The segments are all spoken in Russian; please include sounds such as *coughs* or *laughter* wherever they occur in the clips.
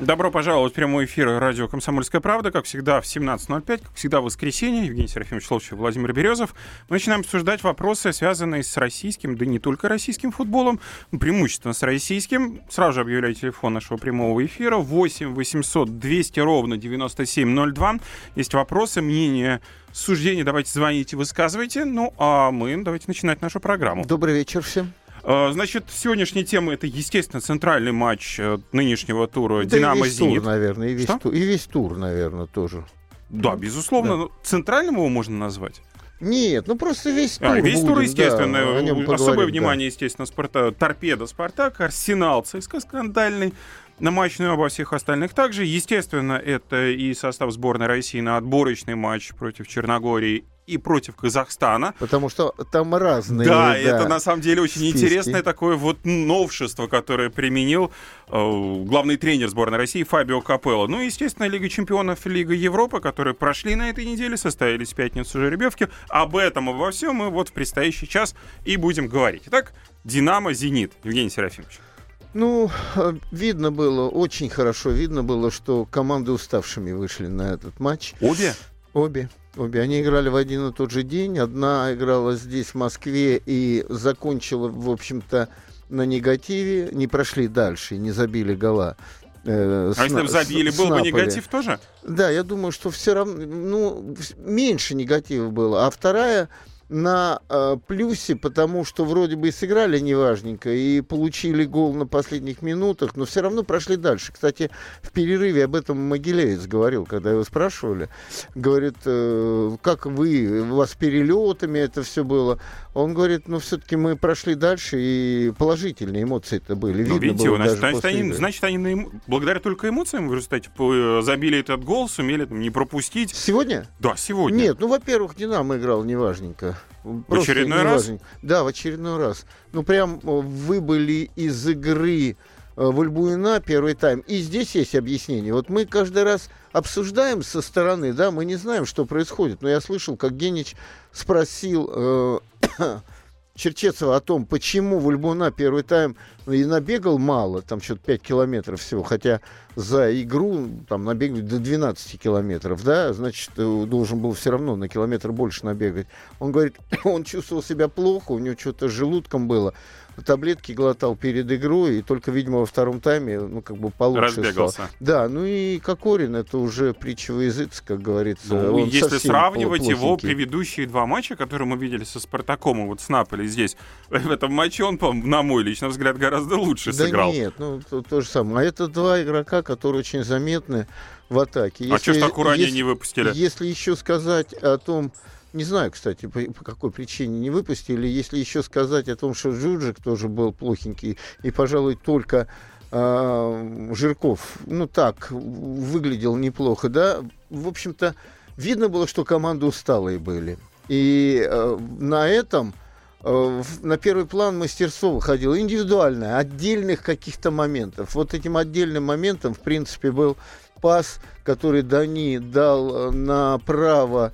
Добро пожаловать в прямой эфир радио «Комсомольская правда». Как всегда, в 17.05, как всегда, в воскресенье. Евгений Серафимович Ловчев, Владимир Березов. Мы начинаем обсуждать вопросы, связанные с российским, да не только российским футболом, преимущественно с российским. Сразу же объявляю телефон нашего прямого эфира. 8 800 200 ровно 9702. Есть вопросы, мнения, суждения. Давайте звоните, высказывайте. Ну, а мы давайте начинать нашу программу. Добрый вечер всем. А, значит, сегодняшняя тема это, естественно, центральный матч э, нынешнего тура да Динамо Зенит. Тур, наверное, и весь, тур, и весь тур, наверное, тоже. Да, безусловно. Да. Центральным его можно назвать. Нет, ну просто весь а, тур. А, весь будем, тур, естественно. Да, особое внимание, да. естественно, Спарта... Торпеда Спартак, Арсенал, ЦСКА скандальный на матч, ну и обо всех остальных также. Естественно, это и состав сборной России на отборочный матч против Черногории и против Казахстана. Потому что там разные. Да, да это на самом деле очень списки. интересное такое вот новшество, которое применил э, главный тренер сборной России Фабио Капелло. Ну, естественно, Лига чемпионов, Лига Европы, которые прошли на этой неделе, состоялись в пятницу жеребьевки. Об этом, обо всем мы вот в предстоящий час и будем говорить. Итак, Динамо, Зенит. Евгений Серафимович. Ну, э, видно было, очень хорошо видно было, что команды уставшими вышли на этот матч. Обе? Обе. Обе. Они играли в один и тот же день. Одна играла здесь, в Москве, и закончила, в общем-то, на негативе. Не прошли дальше, не забили гола. Э, а если бы забили, с, был с бы негатив тоже? Да, я думаю, что все равно, ну, меньше негатива было. А вторая на э, плюсе, потому что вроде бы и сыграли неважненько, и получили гол на последних минутах, но все равно прошли дальше. Кстати, в перерыве об этом Могилевец говорил, когда его спрашивали. Говорит, э, как вы, у вас перелетами это все было. Он говорит, ну все-таки мы прошли дальше, и положительные эмоции это были. Ну, Видно видите, было значит, значит, они, значит, они на, благодаря только эмоциям в результате забили этот гол, сумели там, не пропустить. Сегодня? Да, сегодня. Нет, ну, во-первых, Динамо играл неважненько. В очередной раз? Да, в очередной раз. Ну, прям э, выбыли из игры э, Вальбуина первый тайм. И здесь есть объяснение. Вот мы каждый раз обсуждаем со стороны, да, мы не знаем, что происходит. Но я слышал, как Генич спросил э, Черчесова о том, почему Вальбуна первый тайм и набегал мало, там что-то 5 километров всего, хотя за игру там набегать до 12 километров, да, значит, э, должен был все равно на километр больше набегать. Он говорит, *coughs* он чувствовал себя плохо, у него что-то с желудком было, таблетки глотал перед игрой, и только, видимо, во втором тайме, ну, как бы получше Разбегался. Стал. Да, ну и Кокорин, это уже притча во языц, как говорится. Ну, Он если сравнивать его предыдущие два матча, которые мы видели со Спартаком, вот с Наполи здесь, *laughs* в этом матче он, на мой личный взгляд, гораздо лучше да сыграл. нет, ну, то, то же самое. А это два игрока, которые очень заметны в атаке. Если, а что ж так ранее не выпустили? Если еще сказать о том, не знаю, кстати, по, по какой причине не выпустили. Если еще сказать о том, что Джуджик тоже был плохенький, и, пожалуй, только э, Жирков, ну так, выглядел неплохо, да. В общем-то, видно было, что команды усталые были. И э, на этом э, на первый план мастерство выходило индивидуальное, отдельных каких-то моментов. Вот этим отдельным моментом, в принципе, был пас, который Дани дал направо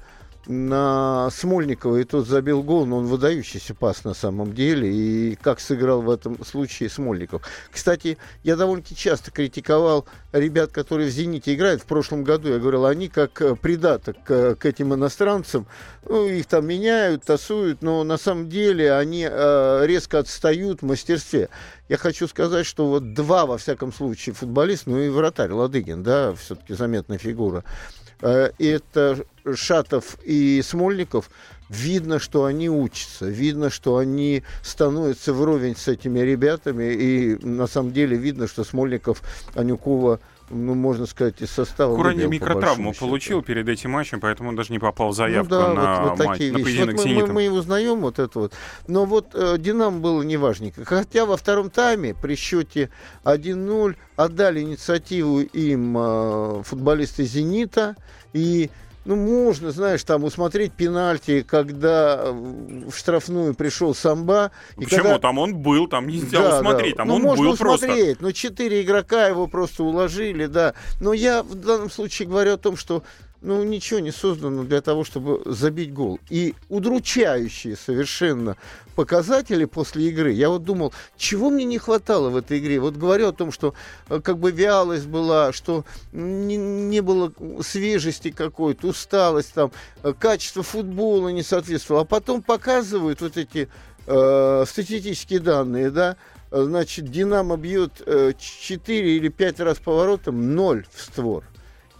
на Смольникова, и тот забил гол, но он выдающийся пас на самом деле, и как сыграл в этом случае Смольников. Кстати, я довольно-таки часто критиковал ребят, которые в «Зените» играют. В прошлом году я говорил, они как э, придаток к, к этим иностранцам, ну, их там меняют, тасуют, но на самом деле они э, резко отстают в мастерстве. Я хочу сказать, что вот два, во всяком случае, футболист, ну и вратарь Ладыгин, да, все-таки заметная фигура, Э, это Шатов и Смольников, видно, что они учатся, видно, что они становятся вровень с этими ребятами, и на самом деле видно, что Смольников, Анюкова, ну, можно сказать, из состава. Куранье микротравму получил перед этим матчем, поэтому он даже не попал в заявку ну, да, на, вот, вот матч, такие на поединок вот мы, мы, мы узнаем вот это вот. Но вот э, Динамо было неважненько. Хотя во втором тайме при счете 1-0 отдали инициативу им э, футболисты «Зенита», и ну, можно, знаешь, там усмотреть пенальти, когда в штрафную пришел Самба. И Почему? Когда... Там он был, там нельзя да, усмотреть, да. там ну, он можно был усмотреть, просто. но четыре игрока его просто уложили, да. Но я в данном случае говорю о том, что ну, ничего не создано для того, чтобы забить гол. И удручающие совершенно показатели после игры. Я вот думал, чего мне не хватало в этой игре. Вот говорю о том, что э, как бы вялость была, что не, не было свежести какой-то, усталость там, э, качество футбола не соответствовало. А потом показывают вот эти э, статистические данные, да, значит, Динамо бьет э, 4 или 5 раз поворотом, 0 в створ.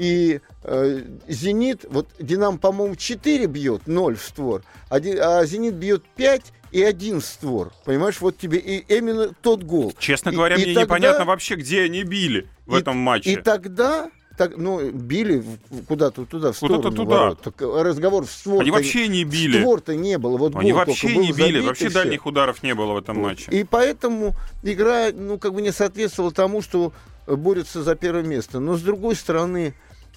И э, Зенит, вот Динамо, по-моему, 4 бьет, 0 в створ, а, а Зенит бьет 5 и один створ. Понимаешь, вот тебе и именно тот гол. Честно говоря, и, мне и тогда... непонятно вообще, где они били в и, этом матче. И тогда так, ну, били куда-то туда, в сторону Куда-то туда. Ворот. Так, разговор в створ. Они вообще не били. Створ-то не было. Вот Они вообще не били. Вообще дальних ударов не было в этом вот. матче. И поэтому игра, ну, как бы не соответствовала тому, что борются за первое место. Но, с другой стороны,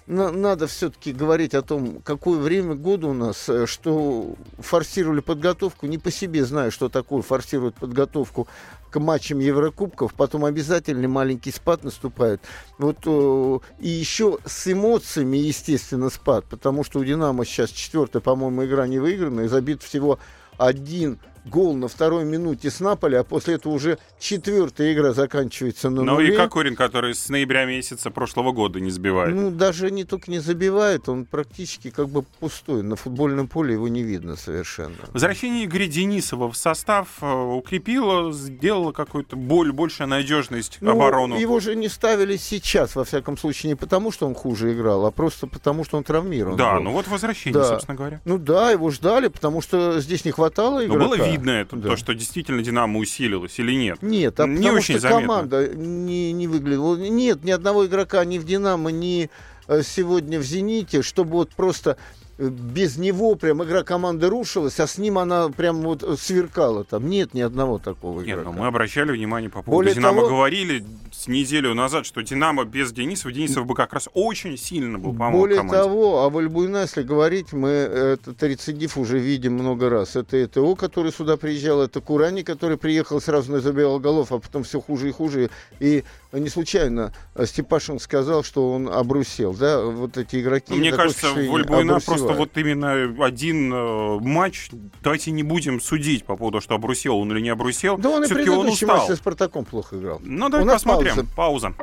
надо все-таки говорить о том, какое время года у нас, э, что форсировали подготовку. Не по себе знаю, что такое форсировать подготовку к матчам Еврокубков. Потом обязательно маленький спад наступает. Вот, э, и еще с эмоциями, естественно, спад. Потому что у «Динамо» сейчас четвертая, по-моему, игра не выиграна. И забит всего один гол на второй минуте с Наполи, а после этого уже четвертая игра заканчивается на Ну нуле. и Кокорин, который с ноября месяца прошлого года не забивает. Ну, даже не только не забивает, он практически как бы пустой. На футбольном поле его не видно совершенно. Возвращение Игоря Денисова в состав э, укрепило, сделало какую-то боль, большую надежность ну, оборону. Его же не ставили сейчас, во всяком случае, не потому, что он хуже играл, а просто потому, что он травмирован. Да, был. ну вот возвращение, да. собственно говоря. Ну да, его ждали, потому что здесь не хватало игрока. Но было видно это, да. то, что действительно Динамо усилилось или нет? Нет, а не потому очень что заметно. команда не, не выглядела. Нет ни одного игрока ни в Динамо, ни э, сегодня в Зените, чтобы вот просто без него прям игра команды рушилась, а с ним она прям вот сверкала там. Нет ни одного такого игрока. Нет, но мы обращали внимание по поводу Более Динамо, того... говорили с неделю назад, что Динамо без Денисова, Денисов бы как раз очень сильно был помог Более команде. того, об Альбуйна, если говорить, мы этот рецидив уже видим много раз. Это ЭТО, который сюда приезжал, это Курани, который приехал сразу на забивал голов, а потом все хуже и хуже. И не случайно Степашин сказал, что он обрусел, да, вот эти игроки. Мне кажется, в Альбуйна просто вот именно один э, матч, давайте не будем судить по поводу, что обрусел он или не обрусел. Да он и предыдущий матч со Спартаком плохо играл. Ну, давайте посмотрим. Пауза.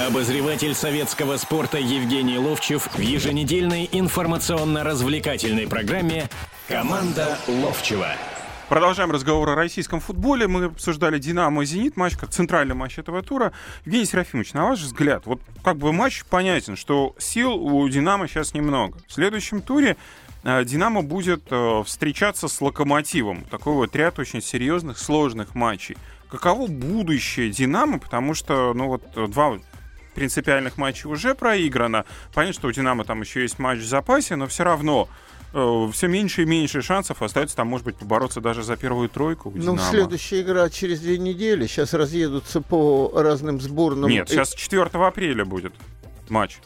Обозреватель советского спорта Евгений Ловчев в еженедельной информационно-развлекательной программе «Команда Ловчева». Продолжаем разговор о российском футболе. Мы обсуждали «Динамо» и «Зенит», матч как центральный матч этого тура. Евгений Серафимович, на ваш взгляд, вот как бы матч понятен, что сил у «Динамо» сейчас немного. В следующем туре э, «Динамо» будет э, встречаться с «Локомотивом». Такой вот ряд очень серьезных, сложных матчей каково будущее Динамо, потому что, ну вот, два принципиальных матча уже проиграно. Понятно, что у Динамо там еще есть матч в запасе, но все равно все меньше и меньше шансов остается там, может быть, побороться даже за первую тройку. Ну, следующая игра через две недели. Сейчас разъедутся по разным сборным. Нет, сейчас 4 апреля будет матч.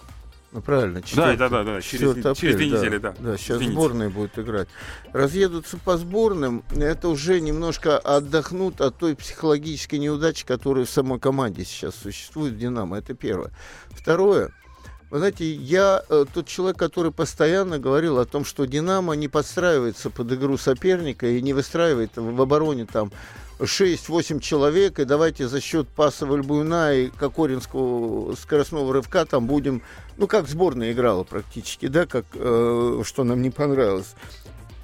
Ну, правильно. 4, да, да, да, да. Через, апреля, через две недели, да. Да, сейчас Извините. сборные будут играть. Разъедутся по сборным, это уже немножко отдохнут от той психологической неудачи, которая в самой команде сейчас существует в «Динамо». Это первое. Второе. Вы знаете, я э, тот человек, который постоянно говорил о том, что «Динамо» не подстраивается под игру соперника и не выстраивает в обороне там 6-8 человек, и давайте за счет паса Вальбуйна и Кокоринского скоростного рывка там будем, ну, как сборная играла практически, да, как, э, что нам не понравилось.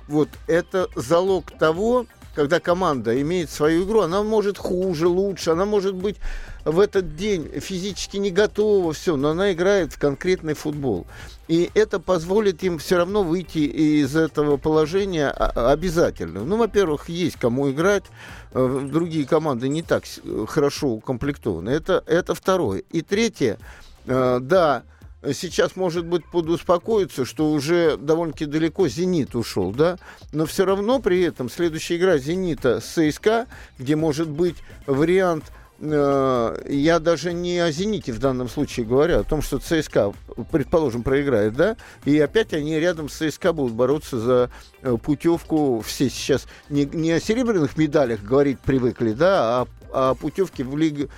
Вот это залог того, когда команда имеет свою игру, она может хуже, лучше, она может быть в этот день физически не готова, все, но она играет в конкретный футбол. И это позволит им все равно выйти из этого положения обязательно. Ну, во-первых, есть кому играть, э, другие команды не так хорошо укомплектованы. Это, это второе. И третье, э, да, сейчас, может быть, подуспокоиться, что уже довольно-таки далеко «Зенит» ушел, да, но все равно при этом следующая игра «Зенита» с ЦСКА, где может быть вариант э, я даже не о «Зените» в данном случае говорю, а о том, что ЦСКА, предположим, проиграет, да, и опять они рядом с ЦСКА будут бороться за э, путевку. Все сейчас не, не о серебряных медалях говорить привыкли, да, а о путевке в Лигу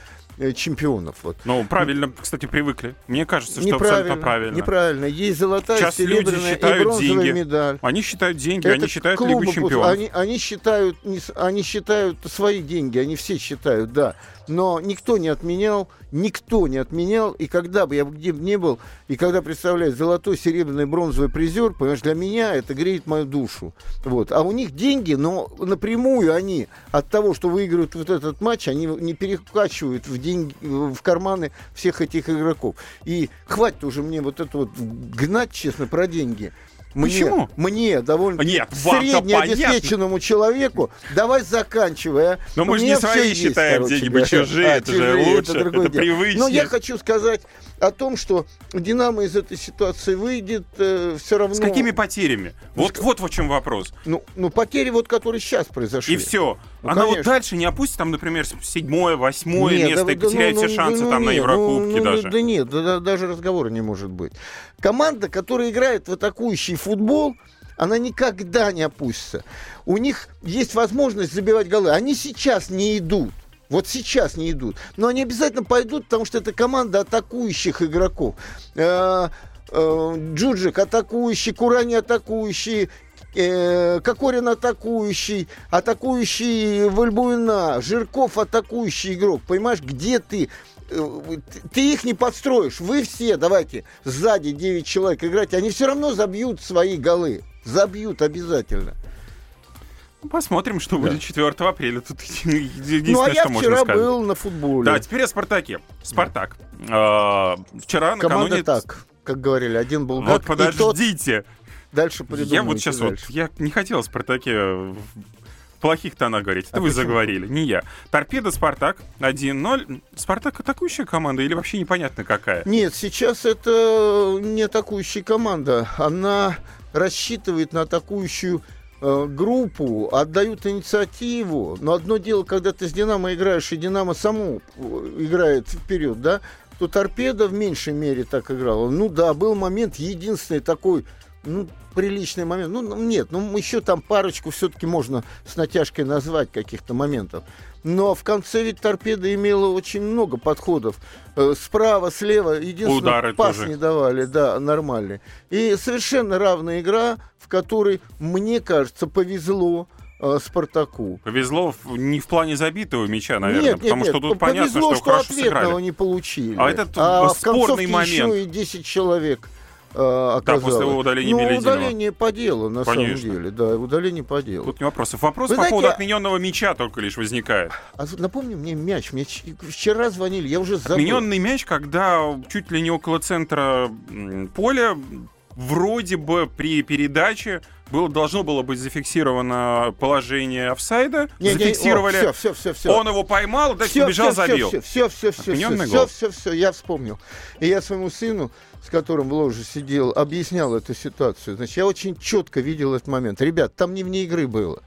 чемпионов. Вот. Ну, правильно, кстати, привыкли. Мне кажется, что неправильно, абсолютно правильно. Неправильно. Есть золотая, Сейчас люди серебряная и считают бронзовая деньги. медаль. Они считают деньги, Это они считают клубы Лигу чемпионов. Они, они считают, они считают свои деньги, они все считают, да. Но никто не отменял, никто не отменял. И когда бы я где бы не был, и когда представляю золотой, серебряный, бронзовый призер, понимаешь, для меня это греет мою душу. Вот. А у них деньги, но напрямую они от того, что выигрывают вот этот матч, они не перекачивают в, деньги, в карманы всех этих игроков. И хватит уже мне вот это вот гнать, честно, про деньги. Мне, Почему? Мне довольно Нет, среднеобеспеченному человеку давай заканчивай. а. Но мы же не свои есть, считаем короче деньги, мы чужие, это же чужие, лучше, другое это дело. привычнее. Но я хочу сказать о том, что Динамо из этой ситуации выйдет все равно. С какими потерями? Вот, вот в чем вопрос. Ну, ну, потери, вот, которые сейчас произошли. И все. Ну, Она вот конечно. дальше не опустит, там, например, седьмое, восьмое Нет, место да, и да, потеряет ну, все ну, шансы ну, там на нет, Еврокубке ну, ну, даже. Да нет, да, да, даже разговора не может быть. Команда, которая играет в атакующий футбол, она никогда не опустится. У них есть возможность забивать голы. Они сейчас не идут. Вот сейчас не идут. Но они обязательно пойдут, потому что это команда атакующих игроков. Э, э, Джуджик атакующий, Курани атакующий, э, Кокорин атакующий, атакующий Вальбуина, Жирков атакующий игрок. Понимаешь, где ты? Ты- Ты их не подстроишь. Вы все, давайте, сзади 9 человек играть, они все равно забьют свои голы. Забьют обязательно. Ну, Посмотрим, что будет 4 апреля. Тут *laughs* единственное, ну, а я что можно вчера был на футболе. Да, теперь о Спартаке. Спартак. А, Вчера Команда накануне... так, как говорили, один был Вот и тот подождите. дальше придумайте Я вот сейчас вот, дальше. я не хотел о Спартаке плохих тонах говорить. Это А вы почему? заговорили, не я. Торпеда Спартак 1-0. Спартак атакующая команда или вообще непонятно какая? Нет, сейчас это не атакующая команда. Она рассчитывает на атакующую э, группу, отдают инициативу. Но одно дело, когда ты с Динамо играешь, и Динамо само э, играет вперед, да, то торпеда в меньшей мере так играла. Ну да, был момент, единственный такой, ну, приличный момент. Ну, ну, нет, ну, еще там парочку все-таки можно с натяжкой назвать каких-то моментов. Но в конце ведь торпеда имела очень много подходов. Э, Справа, слева, единственное, Удары пас тоже. не давали, да, нормальный. И совершенно равная игра, в которой, мне кажется, повезло э, Спартаку. Повезло в- не в плане забитого мяча, наверное, нет, потому нет, что тут повезло, понятно, что, что хорошо ответного сыграли. не получили. А этот а в спорный концовке момент. еще и 10 человек э, оказалось. после его удаления ну, Белединова. удаление по делу, на Конечно. самом деле. Да, удаление по делу. Тут не вопросов. Вопрос Вы по знаете, поводу отмененного мяча только лишь возникает. А напомни мне мяч. Мне вчера звонили, я уже забыл. Отмененный мяч, когда чуть ли не около центра поля вроде бы при передаче было, должно было быть зафиксировано положение офсайда. зафиксировали. Все, все, все, все. Он его поймал, дальше побежал, забил. Все, все, все, все, Отмененный все, гол. все, все, я вспомнил. И я своему сыну, с которым в ложе сидел, объяснял эту ситуацию. Значит, я очень четко видел этот момент. Ребят, там не вне игры было.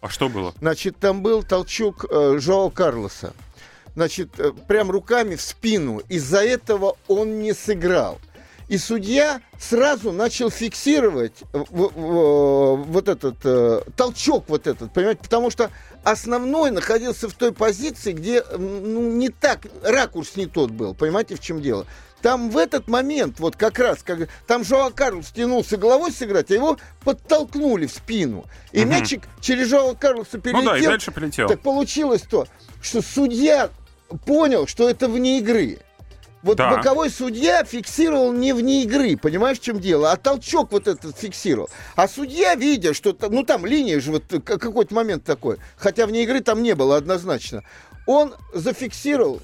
А что было? Значит, там был толчок э, Жоао Карлоса. Значит, э, прям руками в спину. Из-за этого он не сыграл. И судья сразу начал фиксировать э, в- вот этот э, толчок вот этот, понимаете, потому что основной находился в той позиции, где ну, не так, ракурс не тот был, понимаете, в чем дело. Там в этот момент, вот как раз, как, там Жоа Карлос тянулся головой сыграть, а его подтолкнули в спину. И Мгм. мячик через Жоа Карлоса Ну перелетел. да, и дальше полетел. Так получилось то, что судья понял, что это вне игры. Вот Да. боковой судья фиксировал не вне игры, понимаешь, в чем дело? А толчок вот этот фиксировал. А судья, видя, что ну там линия же вот какой-то момент такой, хотя вне игры там не было однозначно, он зафиксировал,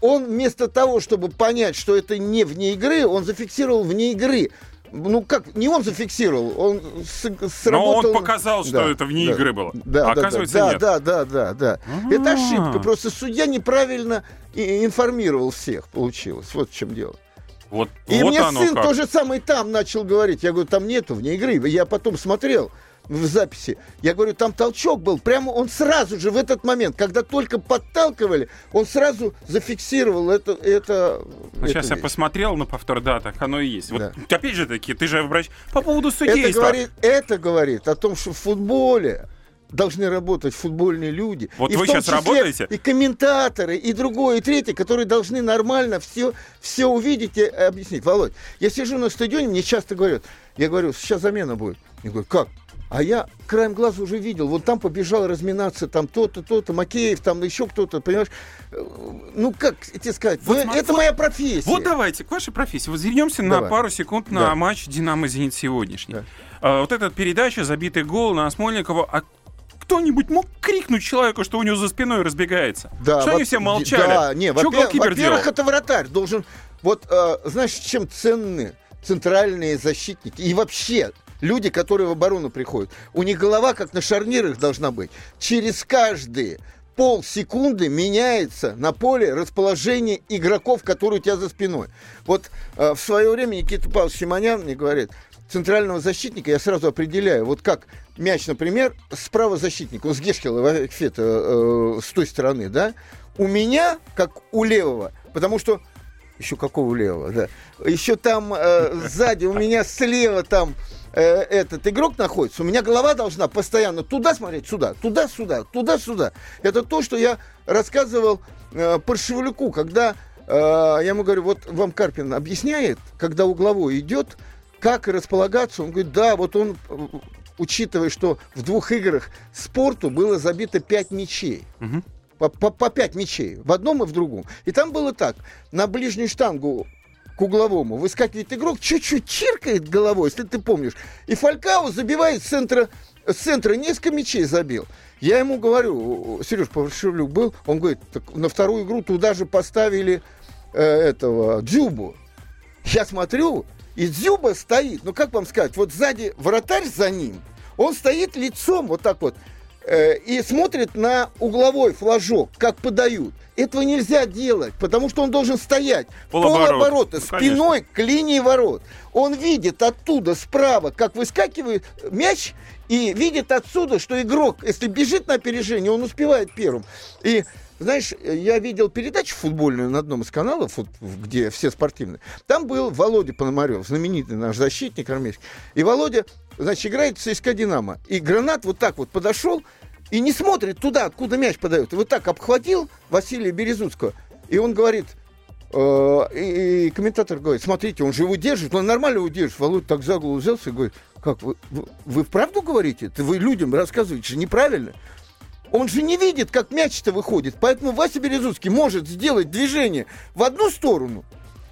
он вместо того, чтобы понять, что это не вне игры, он зафиксировал вне игры. Ну как, не он зафиксировал, он с- Но сработал... он показал, что Да, это вне да, игры было. Да, а да, оказывается, да, нет. да, да, да, да. Это А. ошибка. Просто судья неправильно информировал всех, получилось. Вот в чем дело. Вот, И вот мне сын как. то же самое там начал говорить. Я говорю, там нету вне игры. Я потом смотрел в записи. Я говорю, там толчок был. Прямо он сразу же в этот момент, когда только подталкивали, он сразу зафиксировал это. это Ну, сейчас я вещь. посмотрел на повтор, да, так оно и есть. Вот Да. опять же таки, ты же врач. По поводу Это судейства. говорит, это говорит о том, что в футболе должны работать футбольные люди. Вот и вы сейчас работаете? И комментаторы, и другое, и третье, которые должны нормально все, все увидеть и объяснить. Володь, я сижу на стадионе, мне часто говорят, я говорю, сейчас замена будет. Я говорю, как? А я краем глаза уже видел, вот там побежал разминаться, там то-то, то-то, Макеев, там еще кто-то, понимаешь? Э, Ну, как тебе сказать? Вот Ну, это моя профессия. Вот давайте, к вашей профессии. Вот вернемся на Давай. пару секунд на Да. матч «Динамо-Зенит» сегодняшний. Да. А, вот эта передача, забитый гол на Смольникова. А кто-нибудь мог крикнуть человеку, что у него за спиной разбегается? Да, что они во- все молчали? Да, не, во-первых, делал? во-первых, это вратарь должен... Вот, э, знаешь, чем ценны центральные защитники и вообще люди, которые в оборону приходят? У них голова как на шарнирах должна быть. Через каждые полсекунды меняется на поле расположение игроков, которые у тебя за спиной. Вот э, в свое время Никита Павлович Симонян мне говорит, центрального защитника я сразу определяю. Вот как мяч, например, справа защитника, он с Гешкела Фета, э, с той стороны, да? У меня, как у левого, потому что еще какого левого, да? Еще там э, сзади, у меня слева там э, этот игрок находится, у меня голова должна постоянно туда смотреть, сюда, туда-сюда, туда-сюда. Это то, что я рассказывал э, Паршевляку, когда э, я ему говорю, вот вам Карпин объясняет, когда угловой идет, как располагаться. Он говорит, да, вот он, э, учитывая, что в двух играх спорту было забито пять мячей. Мгм. По, по, по пять мячей. В одном и в другом. И там было так. На ближнюю штангу к угловому выскакивает игрок, чуть-чуть чиркает головой, если ты помнишь. И Фалькао забивает с центра, с центра несколько мячей забил. Я ему говорю, Сереж Павшевлюк был, он говорит, так на вторую игру туда же поставили э, этого Дзюбу. Я смотрю, и Дзюба стоит, ну как вам сказать, вот сзади вратарь за ним, он стоит лицом вот так вот и смотрит на угловой флажок, как подают. Этого нельзя делать, потому что он должен стоять Полоборот. полоборота, Ну, конечно. спиной к линии ворот. Он видит оттуда справа, как выскакивает мяч, и видит отсюда, что игрок, если бежит на опережение, он успевает первым. И знаешь, я видел передачу футбольную на одном из каналов, вот, где все спортивные. Там был Володя Пономарев, знаменитый наш защитник армейский. И Володя, значит, играет ЦСКА «Динамо». И Гранат вот так вот подошел и не смотрит туда, откуда мяч подает. И вот так обхватил Василия Березуцкого. И он говорит, э, и, и комментатор говорит, смотрите, он же его держит, он нормально его держит. Володя так за голову взялся и говорит, как, вы, вы, вы вправду говорите? Это вы людям рассказываете же неправильно. Он же не видит, как мяч-то выходит. Поэтому Вася Березуцкий может сделать движение в одну сторону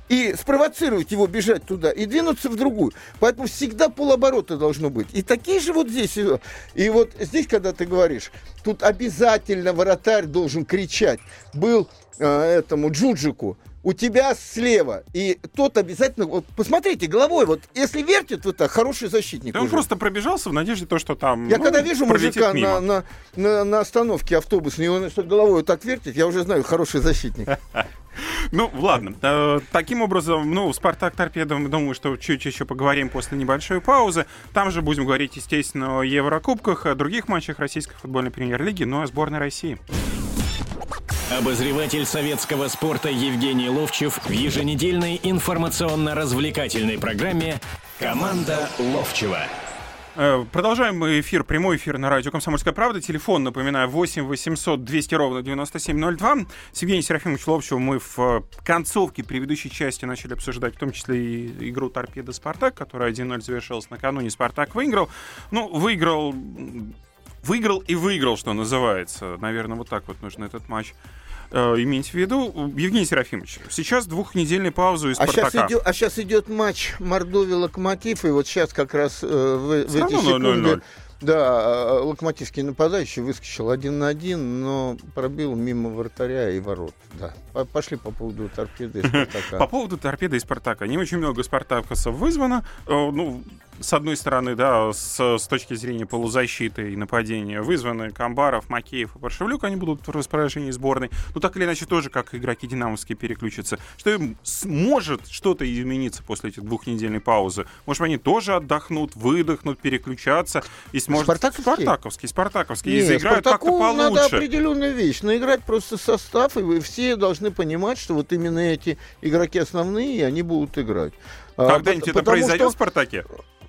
и спровоцировать его бежать туда, и двинуться в другую. Поэтому всегда полоборота должно быть. И такие же вот здесь. э, И вот здесь, когда ты говоришь, тут обязательно вратарь должен кричать. Был э, этому Джуджику, у тебя слева. И тот обязательно... Вот посмотрите, головой, вот если вертит вот так, хороший защитник Да он уже. просто пробежался в надежде то, что там. Я ну, когда вижу мужика мимо. на, на, на, на остановке автобусной, и он что головой вот так вертит, я уже знаю, хороший защитник. *laughs* Ну, ладно. Э, Таким образом, ну, Спартак Торпедо, думаю, что чуть еще поговорим после небольшой паузы. Там же будем говорить, естественно, о Еврокубках, о других матчах российской футбольной премьер-лиги, ну и о сборной России. Обозреватель советского спорта Евгений Ловчев в еженедельной информационно-развлекательной программе «Команда Ловчева». Э, Продолжаем мы эфир, прямой эфир на радио «Комсомольская правда». Телефон, напоминаю, 8 800 200 ровно 9702. С Евгением Серафимовичем Ловчевым мы в э, концовке предыдущей части начали обсуждать, в том числе и игру «Торпедо Спартак», которая 1-0 завершилась накануне. Спартак выиграл. Ну, выиграл... Выиграл и выиграл, что называется. Наверное, вот так вот нужно этот матч э, иметь в виду. Евгений Серафимович, сейчас двухнедельная пауза из А сейчас, «Спартака». идет, а сейчас идет матч Мордовия-Локомотив, и вот сейчас как раз э, в, в эти равно 0:0. секунды... Да, э, локомотивский нападающий выскочил один на один, но пробил мимо вратаря и ворот. Да. По- Пошли по поводу торпеды и *laughs* По Спартака. поводу торпеды и Спартака. Не очень много спартакосов вызвано. Э, Ну, с одной стороны, да, с, с точки зрения полузащиты и нападения вызваны Камбаров, Макеев и Паршевлюк, они будут в распоряжении сборной. Но так или иначе тоже, как игроки динамовские переключатся. Что им может что-то измениться после этих двухнедельной паузы? Может, они тоже отдохнут, выдохнут, переключаться и сможет... Спартаковские? Спартаковский, спартаковский. И Не, заиграют как-то Спартаку надо получше. определенную вещь. Наиграть просто состав, и вы все должны понимать, что вот именно эти игроки основные, и они будут играть. А, Когда-нибудь пот- это произойдет что- в Спартаке?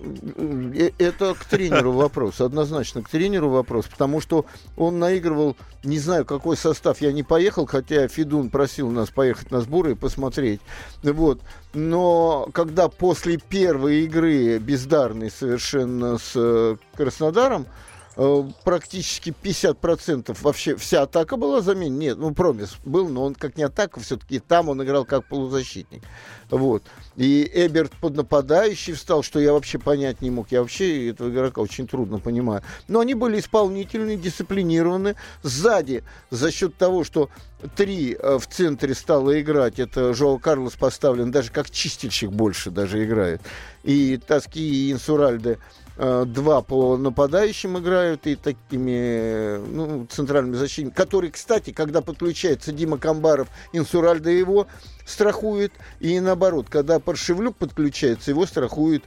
Э, это к тренеру вопрос, однозначно к тренеру вопрос, потому что он наигрывал, не знаю, какой состав, я не поехал, хотя Федун просил нас поехать на сборы и посмотреть. Вот. Но когда после первой игры бездарной совершенно с э, Краснодаром, Э, практически 50% вообще вся атака была заменена. Нет, ну, Промис был, но он как не атака, все-таки там он играл как полузащитник. Вот. И Эберт под нападающий встал, что я вообще понять не мог. Я вообще этого игрока очень трудно понимаю. Но они были исполнительны, дисциплинированы. Сзади, за счет того, что три э, в центре стало играть, это Жоу Карлос поставлен даже как чистильщик больше даже играет. И Тоски и Инсуральде Э, два по нападающим играют и такими ну, центральными защитниками, которые, кстати, когда подключается Дима Камбаров, Инсуральда его страхует, и наоборот, когда Паршевлюк подключается, его страхует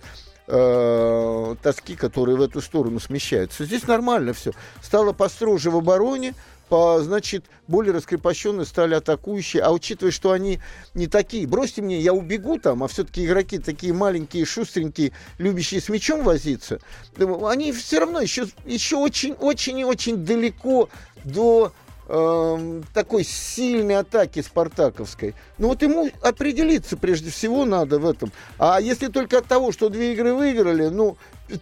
э, тоски, которые в эту сторону смещаются. Здесь нормально все. Стало построже в обороне, по, значит, более раскрепощенные стали атакующие. А учитывая, что они не такие, бросьте мне, я убегу там, а все-таки игроки такие маленькие, шустренькие, любящие с мячом возиться, они все равно еще, еще очень, очень и очень далеко до э, такой сильной атаки спартаковской. Ну вот ему определиться прежде всего надо в этом. А если только от того, что две игры выиграли, ну,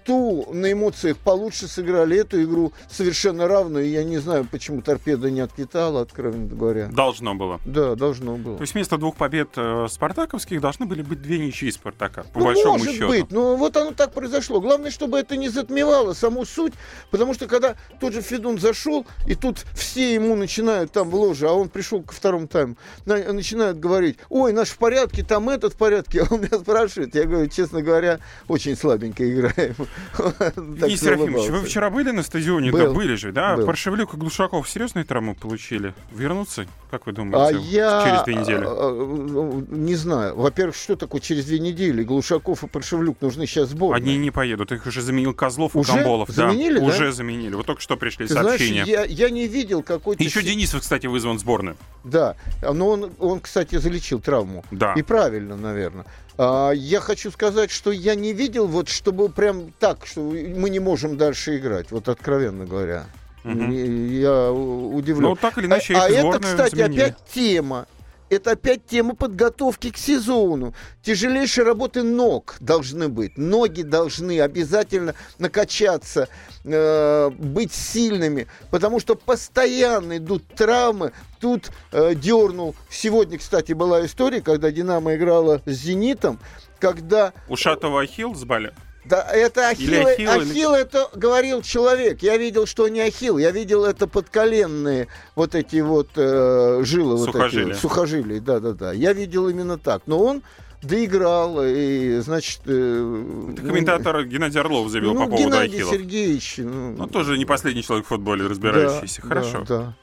ту на эмоциях получше сыграли, эту игру совершенно равную. Я не знаю, почему торпеда не отквитала, откровенно говоря. Должно было. Да, должно было. То есть вместо двух побед э, спартаковских должны были быть две ничьи Спартака, по ну, большому может счету. быть, но вот оно так произошло. Главное, чтобы это не затмевало саму суть, потому что когда тот же Федун зашел, и тут все ему начинают там в ложе, а он пришел ко второму тайму, на, начинают говорить, ой, наш в порядке, там этот в порядке, а *laughs* он меня спрашивает. Я говорю, честно говоря, очень слабенько играем. *laughs* Денис Серафимович, вы вчера были на стадионе? Да, были же, да? Паршевлюк и Глушаков серьезные травмы получили? Вернутся? Как вы думаете? А Через две недели. а, а, не знаю. Во-первых, что такое через две недели? Глушаков и Паршевлюк нужны сейчас сборные. Они не поедут. Их уже заменил Козлов Уже и Камболов. заменили, да? Уже заменили. Вот только что пришли сообщения. я, не видел какой-то... Еще Денисов, кстати, вызван в сборную. Да, но он, он, кстати, залечил травму. Да. И правильно, наверное. А, я хочу сказать, что я не видел, вот чтобы прям так, что мы не можем дальше играть, вот откровенно говоря. Не- Я удивлен. Ну, так или иначе, а, а это, кстати, заменили. опять тема. Это опять тема подготовки к сезону. Тяжелейшие работы ног должны быть. Ноги должны обязательно накачаться, э, быть сильными. Потому что постоянно идут травмы. Тут э, дернул. Сегодня, кстати, была история, когда «Динамо» играла с «Зенитом», когда Ушатова Ахилл сбали? Да, это Или ахилл. ахилл, или- Ахилл это говорил человек. Я видел, что не ахилл. Я видел это подколенные вот эти вот э, жилы. Вот Сухожилия. эти, вот, сухожилия, да-да-да. Я видел именно так. Но он доиграл, и, значит... э, Это комментатор Геннадий Орлов заявил ну, по поводу Геннадий Ахилла. Сергеевич. Ну, Ну, тоже не последний человек в футболе, разбирающийся. да, Хорошо. Да, да.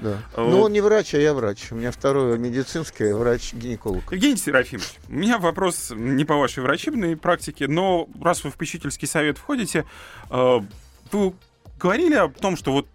А Но вот- он не врач, а я врач. У меня второе медицинское, врач-гинеколог. Евгений Серафимович, у меня вопрос не по вашей врачебной практике, но раз вы в попечительский совет входите, э, вы говорили о том, что вот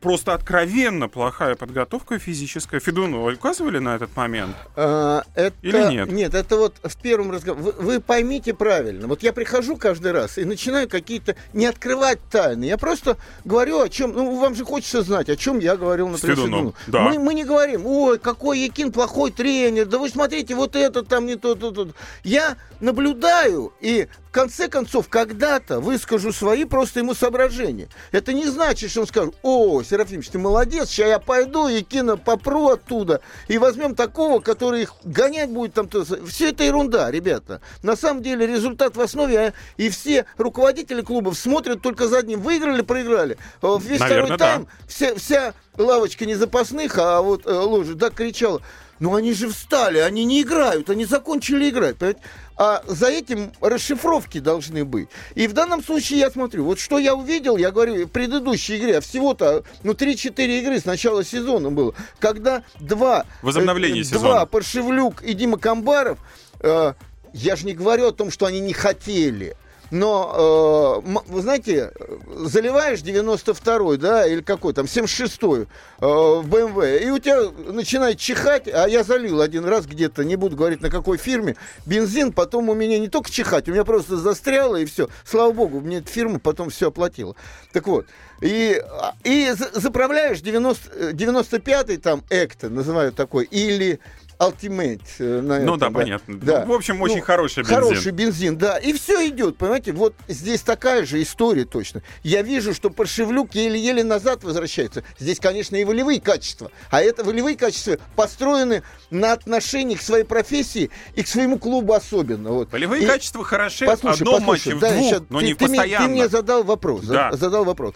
просто откровенно плохая подготовка физическая. Федуну указывали на этот момент? А, это, Или нет? Нет, это вот в первом разговоре. Вы, вы поймите правильно. Вот я прихожу каждый раз и начинаю какие-то не открывать тайны. Я просто говорю о чем. Ну, вам же хочется знать, о чем я говорил на С Федуном, да. Мы, мы не говорим, ой, какой Якин плохой тренер, да вы смотрите, вот это там не то, то, то. Я наблюдаю и конце концов когда-то выскажу свои просто ему соображения. Это не значит, что он скажет, о, Серафимович, ты молодец, сейчас я пойду и кину попру оттуда и возьмем такого, который их гонять будет там. то- Все это ерунда, ребята. На самом деле результат в основе, а, и все руководители клубов смотрят только за одним. Выиграли, проиграли. Э, Весь Наверное, второй да. тайм вся, вся лавочка не запасных, а вот э, ложа так кричала. Ну они же встали, они не играют, они закончили играть. понимаете? А за этим расшифровки должны быть. И в данном случае я смотрю, вот что я увидел, я говорю, в предыдущей игре, а всего-то, ну, 3-4 игры с начала сезона было, когда два... Возобновление э, сезона. Два, Паршевлюк и Дима Камбаров, э, я же не говорю о том, что они не хотели. Но, э, вы знаете, заливаешь 92-й, да, или какой там, 76-й э, в BMW, и у тебя начинает чихать, а я залил один раз где-то, не буду говорить на какой фирме, бензин, потом у меня не только чихать, у меня просто застряло, и все. Слава богу, мне эта фирма потом все оплатила. Так вот, и, и заправляешь 90, 95-й там Экта, называют такой, или Ultimate. Э, на ну этом, да, да, понятно. Да. Ну, в общем, очень ну, хороший бензин. Хороший бензин, да. И все идет, понимаете? Вот здесь такая же история точно. Я вижу, что Паршевлюк еле-еле назад возвращается. Здесь, конечно, и волевые качества. А это волевые качества построены на отношении к своей профессии и к своему клубу особенно. Вот. Волевые и... качества хороши послушай, в одном послушай, матче, да, в двух, сейчас, но ты, не ты постоянно. Мне, ты мне задал вопрос. Да. Задал вопрос.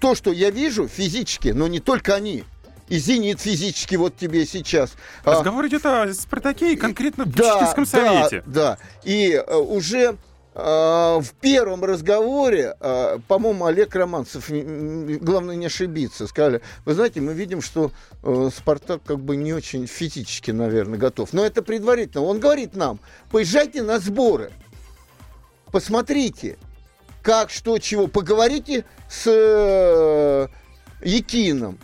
То, что я вижу физически, но не только они, и «Зенит» физически вот тебе сейчас. А, Разговор а, идет о «Спартаке» и конкретно в да, Чеченском совете. Да, да. И а, уже в первом разговоре, а, по-моему, Олег Романцев, главное не ошибиться, сказали, вы знаете, мы видим, что а, Спартак как бы не очень физически, наверное, готов. Но это предварительно. Он говорит нам, поезжайте на сборы, посмотрите, как, что, чего, поговорите с э, Якином,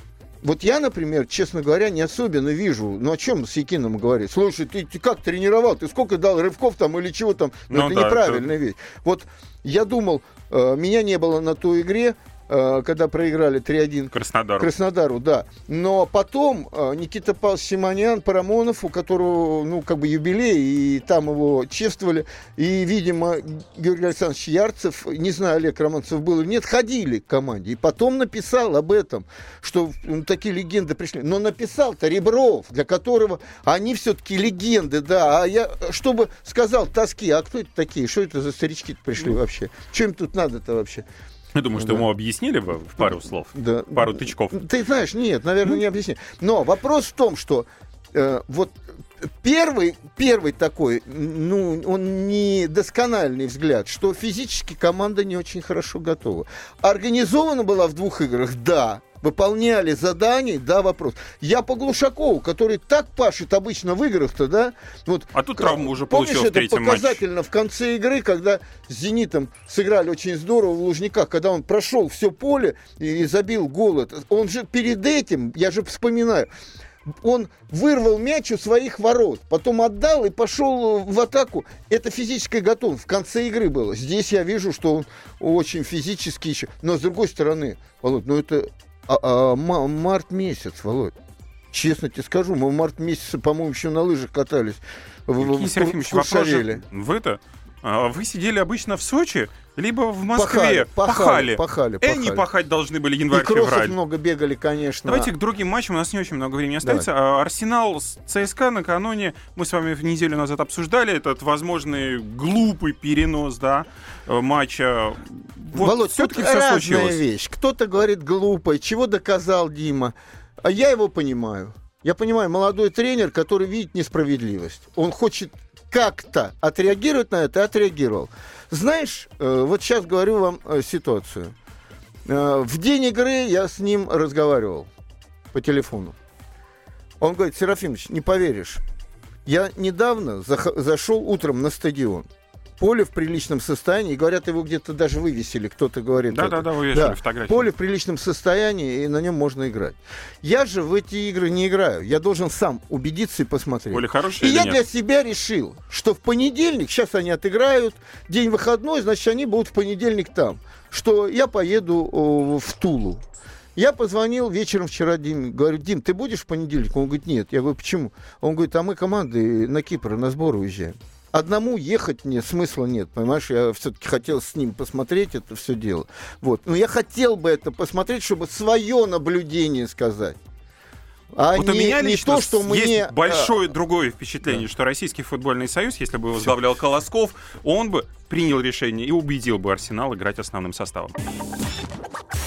вот я, например, честно говоря, не особенно вижу, ну о чем с Якином говорить? Слушай, ты, ты как тренировал, ты сколько дал рывков там или чего там? Ну, ну это да, неправильная это... вещь. Вот я думал, э, меня не было на той игре, когда проиграли 3-1 Краснодару. Краснодару, да. Но потом э, Никита Павлович Симонян, Парамонов, у которого, ну, как бы юбилей, и там его чествовали, и, видимо, Георгий Александрович Ярцев, не знаю, Олег Романцев был или нет, ходили к команде. И потом написал об этом, что ну, такие легенды пришли. Но написал-то Ребров, для которого они все-таки легенды, да. А я, чтобы сказал тоски, а кто это такие? Что это за старички пришли вообще? Чем тут надо-то вообще? Я думаю, что да. ему объяснили бы в пару слов, да. пару тычков. Ты знаешь, нет, наверное, не объяснили. Но вопрос в том, что э, вот первый, первый такой, ну, он не доскональный взгляд, что физически команда не очень хорошо готова. Организована была в двух играх, да, выполняли задания, да, вопрос. Я по Глушакову, который так пашет обычно в играх-то, да. Вот, а тут травму уже получил помнишь, это показательно матче. в конце игры, когда с «Зенитом» сыграли очень здорово в Лужниках, когда он прошел все поле и забил гол. Он же перед этим, я же вспоминаю, он вырвал мяч у своих ворот, потом отдал и пошел в атаку. Это физическая готовность. В конце игры было. Здесь я вижу, что он очень физически еще. Но с другой стороны, Володь, ну это а, а, март месяц, Володь. Честно тебе скажу, мы в март месяце, по-моему, еще на лыжах катались. Евгений в, Серафимович, в вопрос же в это. А вы сидели обычно в Сочи, либо в Москве. Пахали, пахали. пахали, пахали. Они пахать должны были январь-февраль. много бегали, конечно. Давайте к другим матчам, у нас не очень много времени остается. Давай. Арсенал с ЦСКА накануне, мы с вами неделю назад обсуждали этот возможный глупый перенос, да, э, матча. Вот Володь, все-таки все разная случилось. вещь. Кто-то говорит глупый, чего доказал Дима. А я его понимаю. Я понимаю, молодой тренер, который видит несправедливость. Он хочет как-то отреагировать на это, отреагировал. Знаешь, э, вот сейчас говорю вам э, ситуацию. Э, в день игры я с ним разговаривал по телефону. Он говорит, Серафимович, не поверишь, я недавно зашел утром на стадион поле в приличном состоянии. Говорят, его где-то даже вывесили, кто-то говорит. Да, это. да, да, вывесили да. фотографии. Поле в приличном состоянии, и на нем можно играть. Я же в эти игры не играю. Я должен сам убедиться и посмотреть. Поле хорошее И я нет? для себя решил, что в понедельник, сейчас они отыграют, день выходной, значит, они будут в понедельник там. Что я поеду о, в Тулу. Я позвонил вечером вчера Диме, говорю, Дим, ты будешь в понедельник? Он говорит, нет. Я говорю, почему? Он говорит, а мы команды на Кипр на сбор уезжаем одному ехать мне смысла нет, понимаешь? Я все-таки хотел с ним посмотреть это все дело. Вот. Но я хотел бы это посмотреть, чтобы свое наблюдение сказать. А вот не, у меня не то, что есть мне... большое а... другое впечатление, да. что Российский футбольный союз, если бы его возглавлял Колосков, он бы принял решение и убедил бы Арсенал играть основным составом.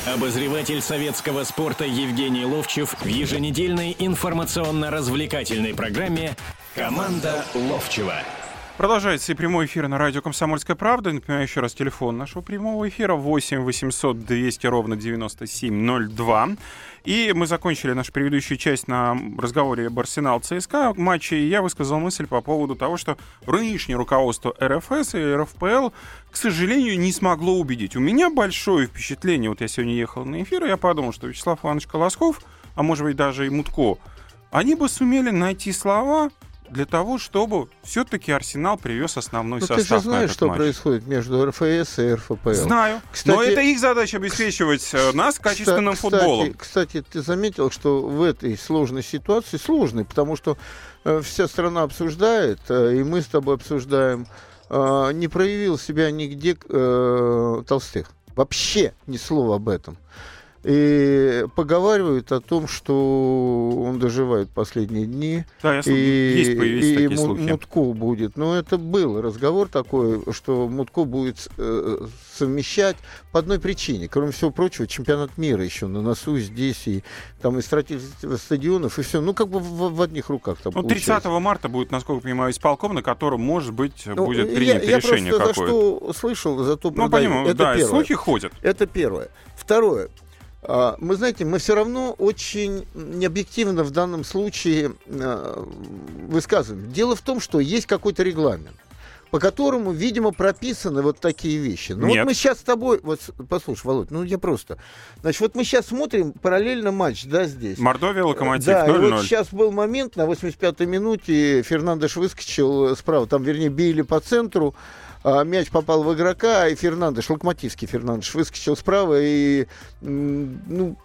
Обозреватель советского спорта Евгений Ловчев в еженедельной информационно-развлекательной программе «Команда Ловчева». Продолжается и прямой эфир на радио «Комсомольская правда». Напоминаю еще раз телефон нашего прямого эфира 8 800 200 ровно 9702. И мы закончили нашу предыдущую часть на разговоре об Арсенал ЦСКА матче, и я высказал мысль по поводу того, что нынешнее руководство РФС и РФПЛ, к сожалению, не смогло убедить. У меня большое впечатление, вот я сегодня ехал на эфир, и я подумал, что Вячеслав Иванович Колосков, а может быть даже и Мутко, они бы сумели найти слова, для того, чтобы все-таки Арсенал привез основной Ну, состав ты же на знаешь, что матч. происходит между РФС и РФПЛ. Знаю. Кстати- Но это их задача обеспечивать э, нас качественным Кста- футболом. Кстати, ты заметил, что в этой сложной ситуации, сложной, потому что э, вся страна обсуждает, э, и мы с тобой обсуждаем, э, не проявил себя нигде э, Толстых. Вообще ни слова об этом. И поговаривают о том, что он доживает последние дни. Да, я И, есть появились и такие слухи. Мутко будет. Но это был разговор такой, что Мутко будет э, совмещать по одной причине. Кроме всего прочего, чемпионат мира еще на носу здесь, и там и строительство стадионов, и все. Ну, как бы в, в одних руках там Ну, 30 получается. марта будет, насколько я понимаю, исполком, на котором, может быть, Ну, будет я- принято я, решение просто какое-то. за что слышал, за то Ну, продаю. понимаю, Это да, первое. слухи ходят. Это первое. Второе. А, Мы, знаете, мы все равно очень необъективно в данном случае а, высказываем. Дело в том, что есть какой-то регламент по которому, видимо, прописаны вот такие вещи. Ну Нет. вот мы сейчас с тобой, вот послушай, Володь, ну я просто, значит, вот мы сейчас смотрим параллельно матч, да, здесь. Мордовия, Локомотив Да, и 0-0. вот сейчас был момент, на 85-й минуте Фернандеш выскочил справа, там, вернее, били по центру, мяч попал в игрока, и Фернандеш, локомотивский Фернандеш, выскочил справа и ну,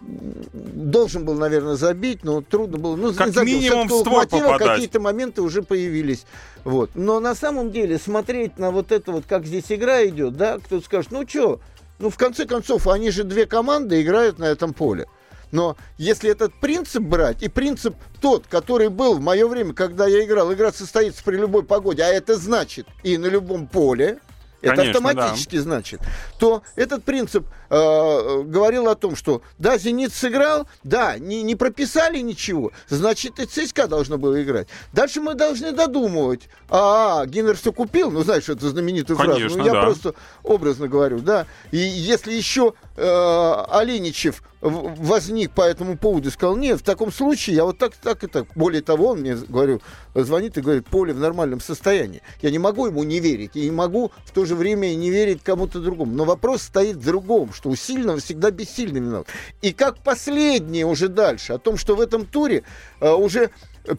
должен был, наверное, забить, но трудно было. Ну, Как забил. минимум в створ какие-то моменты уже появились. Вот. Но на самом деле смотреть на вот это вот, как здесь игра идет, да, кто-то скажет, ну что, ну в конце концов, они же две команды играют на этом поле. Но если этот принцип брать, и принцип тот, который был в мое время, когда я играл, игра состоится при любой погоде, а это значит и на любом поле, это Конечно, автоматически значит, то этот принцип э, говорил о том, что да, Зенит сыграл, да, не, не прописали ничего, значит и ЦСКА должно было играть. Дальше мы должны додумывать. А, Гиннер все купил, ну знаешь эту знаменитую фразу. Конечно, Ну, я да. просто образно говорю, да. И если еще э, Оленичев возник по этому поводу сказал, нет, в таком случае я вот так, так и так. Более того, он мне, говорю, звонит и говорит, поле в нормальном состоянии. Я не могу ему не верить, и не могу в то же время не верить кому-то другому. Но вопрос стоит в другом, что у сильного всегда бессильный виноват. И как последнее уже дальше, о том, что в этом туре э, уже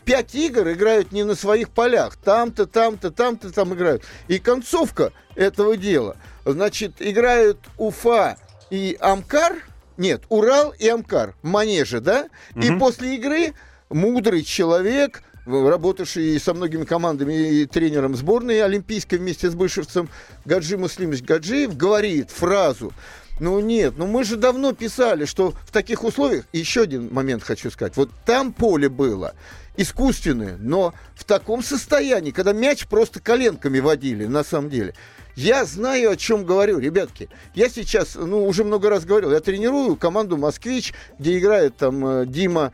пять игр играют не на своих полях. Там-то, там-то, там-то там играют. И концовка этого дела. Значит, играют Уфа и Амкар. Нет, Урал и Амкар. В манеже, да? И Мгм. после игры мудрый человек, работавший со многими командами и тренером сборной олимпийской вместе с бывшим Гаджи Муслимович Гаджиев, говорит фразу, ну нет, ну мы же давно писали, что в таких условиях, еще один момент хочу сказать, вот там поле было искусственное, но в таком состоянии, когда мяч просто коленками водили, на самом деле. Я знаю, о чем говорю, ребятки. Я сейчас, ну, уже много раз говорил, я тренирую команду «Москвич», где играет там э, Дима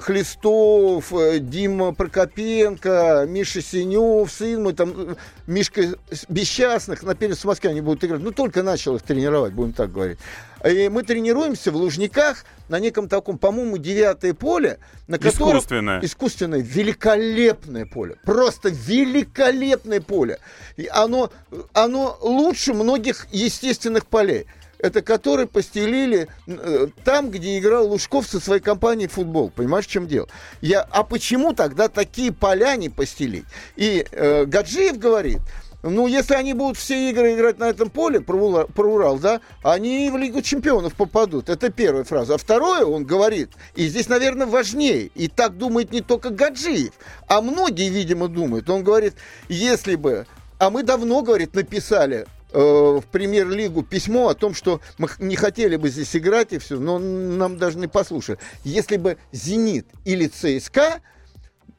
Хлестов, э, Дима Прокопенко, Миша Синев, сын мой, там, э, Мишка с- Бесчастных, на перец в Москве они будут играть. Ну, только начал их тренировать, будем так говорить. И мы тренируемся в Лужниках на неком таком, по-моему, девятое поле, на котором... Искусственное. Искусственное, великолепное поле. Просто великолепное поле. И оно, оно лучше многих естественных полей. Это которые постелили э, там, где играл Лужков со своей компанией футбол. Понимаешь, в чем дело? Я, а почему тогда такие поля не постелить? И э, Гаджиев говорит, ну, если они будут все игры играть на этом поле, про, Ула- про Урал, да, они в Лигу чемпионов попадут. Это первая фраза. А второе, он говорит, и здесь, наверное, важнее, и так думает не только Гаджиев, а многие, видимо, думают. Он говорит, если бы, а мы давно, говорит, написали в премьер-лигу письмо о том, что мы не хотели бы здесь играть и все, но нам даже не послушали. Если бы «Зенит» или «ЦСКА»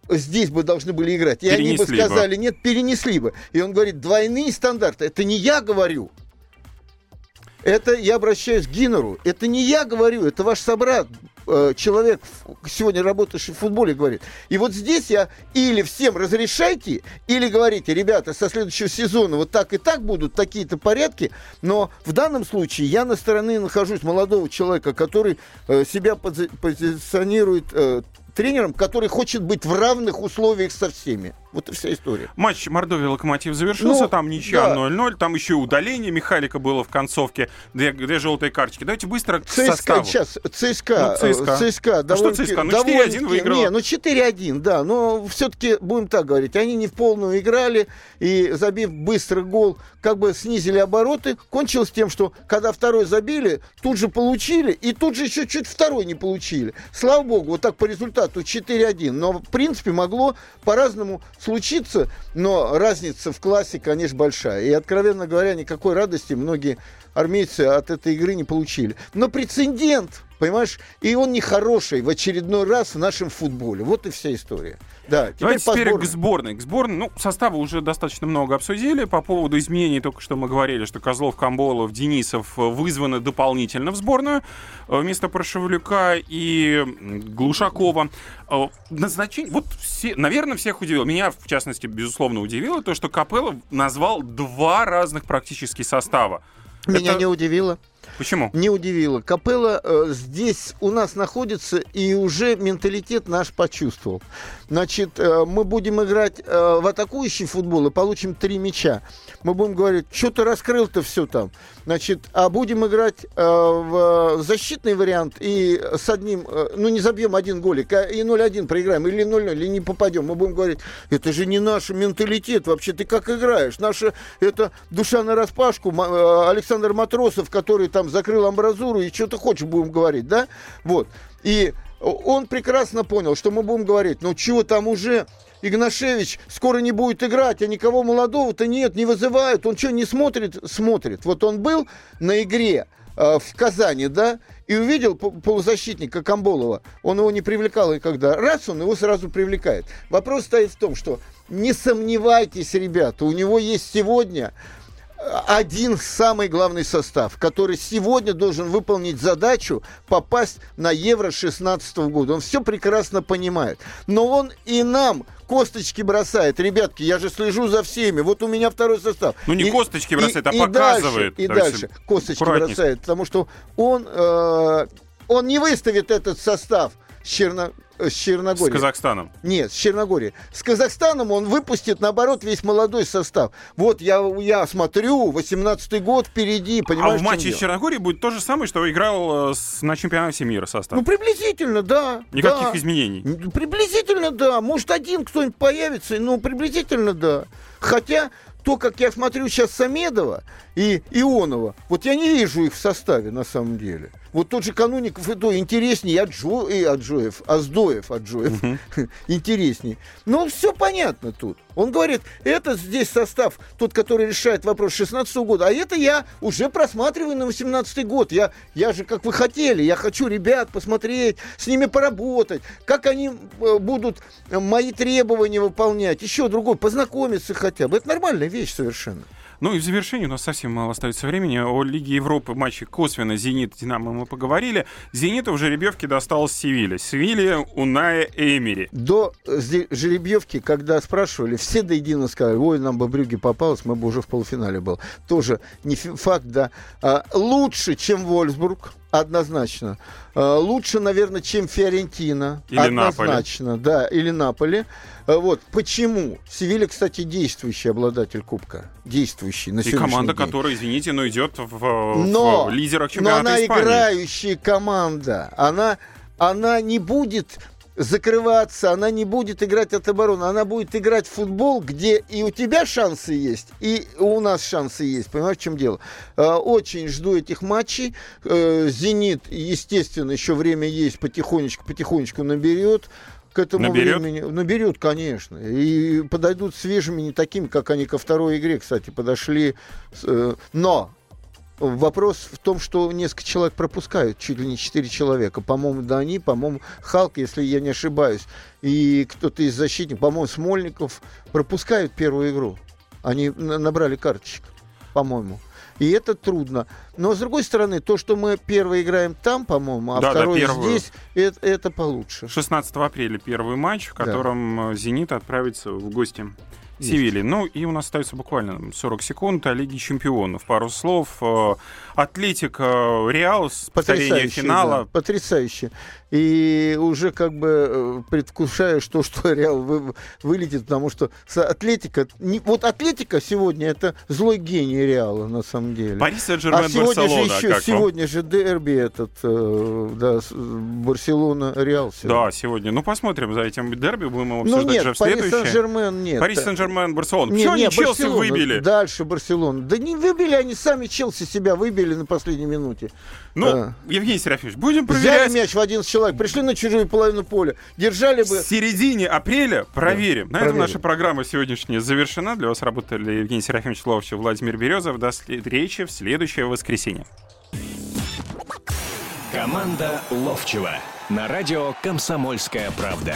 здесь бы должны были играть, и они бы Перенесли бы. сказали, нет, перенесли бы. И он говорит, двойные стандарты. Это не я говорю. Это я обращаюсь к Гиннеру. Это не я говорю, это ваш собрат э, человек, сегодня работающий в футболе, говорит. И вот здесь я или всем разрешайте, или говорите, ребята, со следующего сезона вот так и так будут такие-то порядки, но в данном случае я на стороне нахожусь молодого человека, который э, себя позиционирует э, тренером, который хочет быть в равных условиях со всеми. Вот и вся история. Матч Мордовия-Локомотив завершился, ну, там ничья да. 0-0, там еще удаление Михалика было в концовке, две, две желтые карточки. Давайте быстро к ЦСКА, составу. Сейчас, ЦСКА, ну, ЦСКА. ЦСКА ну, что ЦСКА? Ну 4-1 выиграл. Не, ну 4-1, да, но все-таки, будем так говорить, они не в полную играли, и забив быстро гол, как бы снизили обороты. Кончилось тем, что когда второй забили, тут же получили, и тут же еще чуть второй не получили. Слава богу, вот так по результату 4-1. Но, в принципе, могло по-разному случиться, но разница в классе, конечно, большая. И, откровенно говоря, никакой радости многие армейцы от этой игры не получили. Но прецедент, понимаешь, и он нехороший в очередной раз в нашем футболе. Вот и вся история. Да, теперь Давайте теперь сборной. к сборной. К сборной, ну, состава уже достаточно много обсудили. По поводу изменений только что мы говорили, что Козлов, Камболов, Денисов вызваны дополнительно в сборную э, вместо Прошевлюка и Глушакова. Э, назначение, вот, все, наверное, всех удивило. Меня, в частности, безусловно, удивило то, что Капелло назвал два разных практически состава. Меня Это... не удивило. Почему? Не удивило. Капелла э, здесь у нас находится и уже менталитет наш почувствовал. Значит, э, мы будем играть э, в атакующий футбол и получим три мяча. Мы будем говорить, что ты раскрыл-то все там. Значит, а будем играть э, в защитный вариант и с одним, э, ну не забьем один голик, а и 0-1 проиграем, или 0-0, или не попадем. Мы будем говорить, это же не наш менталитет, вообще ты как играешь? Наша, это душа на распашку, э, Александр Матросов, который там закрыл амбразуру, и что ты хочешь, будем говорить, да? Вот. И он прекрасно понял, что мы будем говорить, ну чего там уже Игнашевич скоро не будет играть, а никого молодого-то нет, не вызывают. Он что, не смотрит? Смотрит. Вот он был на игре э, в Казани, да, и увидел полузащитника Камболова. Он его не привлекал никогда. Раз он его сразу привлекает. Вопрос стоит в том, что не сомневайтесь, ребята, у него есть сегодня один самый главный состав, который сегодня должен выполнить задачу попасть на Евро 16 года. Он все прекрасно понимает. Но он и нам косточки бросает. Ребятки, я же слежу за всеми. Вот у меня второй состав. Ну не и, косточки бросает, и, а и показывает. Дальше, и дальше косточки бросает. Потому что он, э, он не выставит этот состав с, Черно, Э, с Черногорией. С Казахстаном? Нет, с Черногорией. С Казахстаном он выпустит, наоборот, весь молодой состав. Вот я, я смотрю, 18-й год впереди, понимаешь? А в матче с Черногорией будет то же самое, что играл э, с, на чемпионате мира состав? Ну, приблизительно, да. Никаких да. изменений? Приблизительно, да. Может, один кто-нибудь появится, но приблизительно, да. Хотя то, как я смотрю сейчас Самедова и Ионова, вот я не вижу их в составе на самом деле. Вот тот же Кануников и то интереснее, и Аджо, и Аджоев, Аздоев, Аджоев угу. *laughs* интереснее. Но все понятно тут. Он говорит, это здесь состав, тот, который решает вопрос 16 года, а это я уже просматриваю на 18 год. Я, я же, как вы хотели, я хочу ребят посмотреть, с ними поработать, как они э, будут мои требования выполнять, еще другой, познакомиться хотя бы. Это нормальная вещь совершенно. Ну и в завершении у нас совсем мало остается времени. О Лиге Европы матче косвенно «Зенит» «Динамо» мы поговорили. «Зениту» в жеребьевке досталось Севиле. Севиле Уная Эмери. До жеребьевки, когда спрашивали, все до единого сказали, ой, нам бы Брюги попалось, мы бы уже в полуфинале был. Тоже не факт, да. А, лучше, чем Вольсбург, однозначно. А, лучше, наверное, чем Фиорентина. Или однозначно, Наполе. да, или Наполе. А, вот. Почему? Севилья, кстати, действующий обладатель Кубка. Действующий на И команда, день. которая, извините, но идет в, но, в лидерах чемпионата Но она Испании. играющая команда. Она, она не будет закрываться, она не будет играть от обороны, она будет играть в футбол, где и у тебя шансы есть, и у нас шансы есть. Понимаешь, в чем дело? А, очень жду этих матчей. Э, Зенит, естественно, еще время есть, потихонечку, потихонечку наберет к этому наберет? времени. Наберет, конечно. И подойдут свежими, не такими, как они ко второй игре, кстати, подошли. Э, но Вопрос в том, что несколько человек пропускают, чуть ли не четыре человека. По-моему, да они, по-моему, Халк, если я не ошибаюсь, и кто-то из защитников, по-моему, Смольников, пропускают первую игру. Они набрали карточек, по-моему. И это трудно. Но, с другой стороны, то, что мы первый играем там, по-моему, а Да, да, второй первую. здесь, это, это получше. 16 апреля первый матч, в котором э, «Зенит» отправится в гости Севильи. Ну и у нас остается буквально 40 секунд о Лиге Чемпионов. Пару слов. Э, Атлетика Реал, повторение финала. да, потрясающе. И уже как бы э, предвкушаю, что, что Реал вы- вылетит, потому что Атлетика... Не, вот Атлетика сегодня это злой гений Реала, на самом деле. Пари А Сен-Жермен, сегодня же Барселона. еще, как вам? сегодня же дерби этот, э, да, Барселона-Реал. сегодня. Да, сегодня. Ну, посмотрим за этим дерби. Будем его Ну обсуждать нет, же в Пари следующее. Сен-Жермен нет. Сен-Жермен, Барселона. Не, Почему не, они Челси Барселона, выбили? Дальше Барселона. Да не выбили, они сами Челси себя выбили на последней минуте. Ну, Да. Евгений Серафимович, будем Взяли проверять. мяч в 11 человек, пришли на чужую половину поля, держали В бы... середине апреля проверим. На этом проверим. наша программа сегодняшняя завершена. Для вас работали Евгений Серафимович Ловчев, Владимир Березов. До встречи в следующее воскресенье. Команда Ловчева на радио «Комсомольская правда».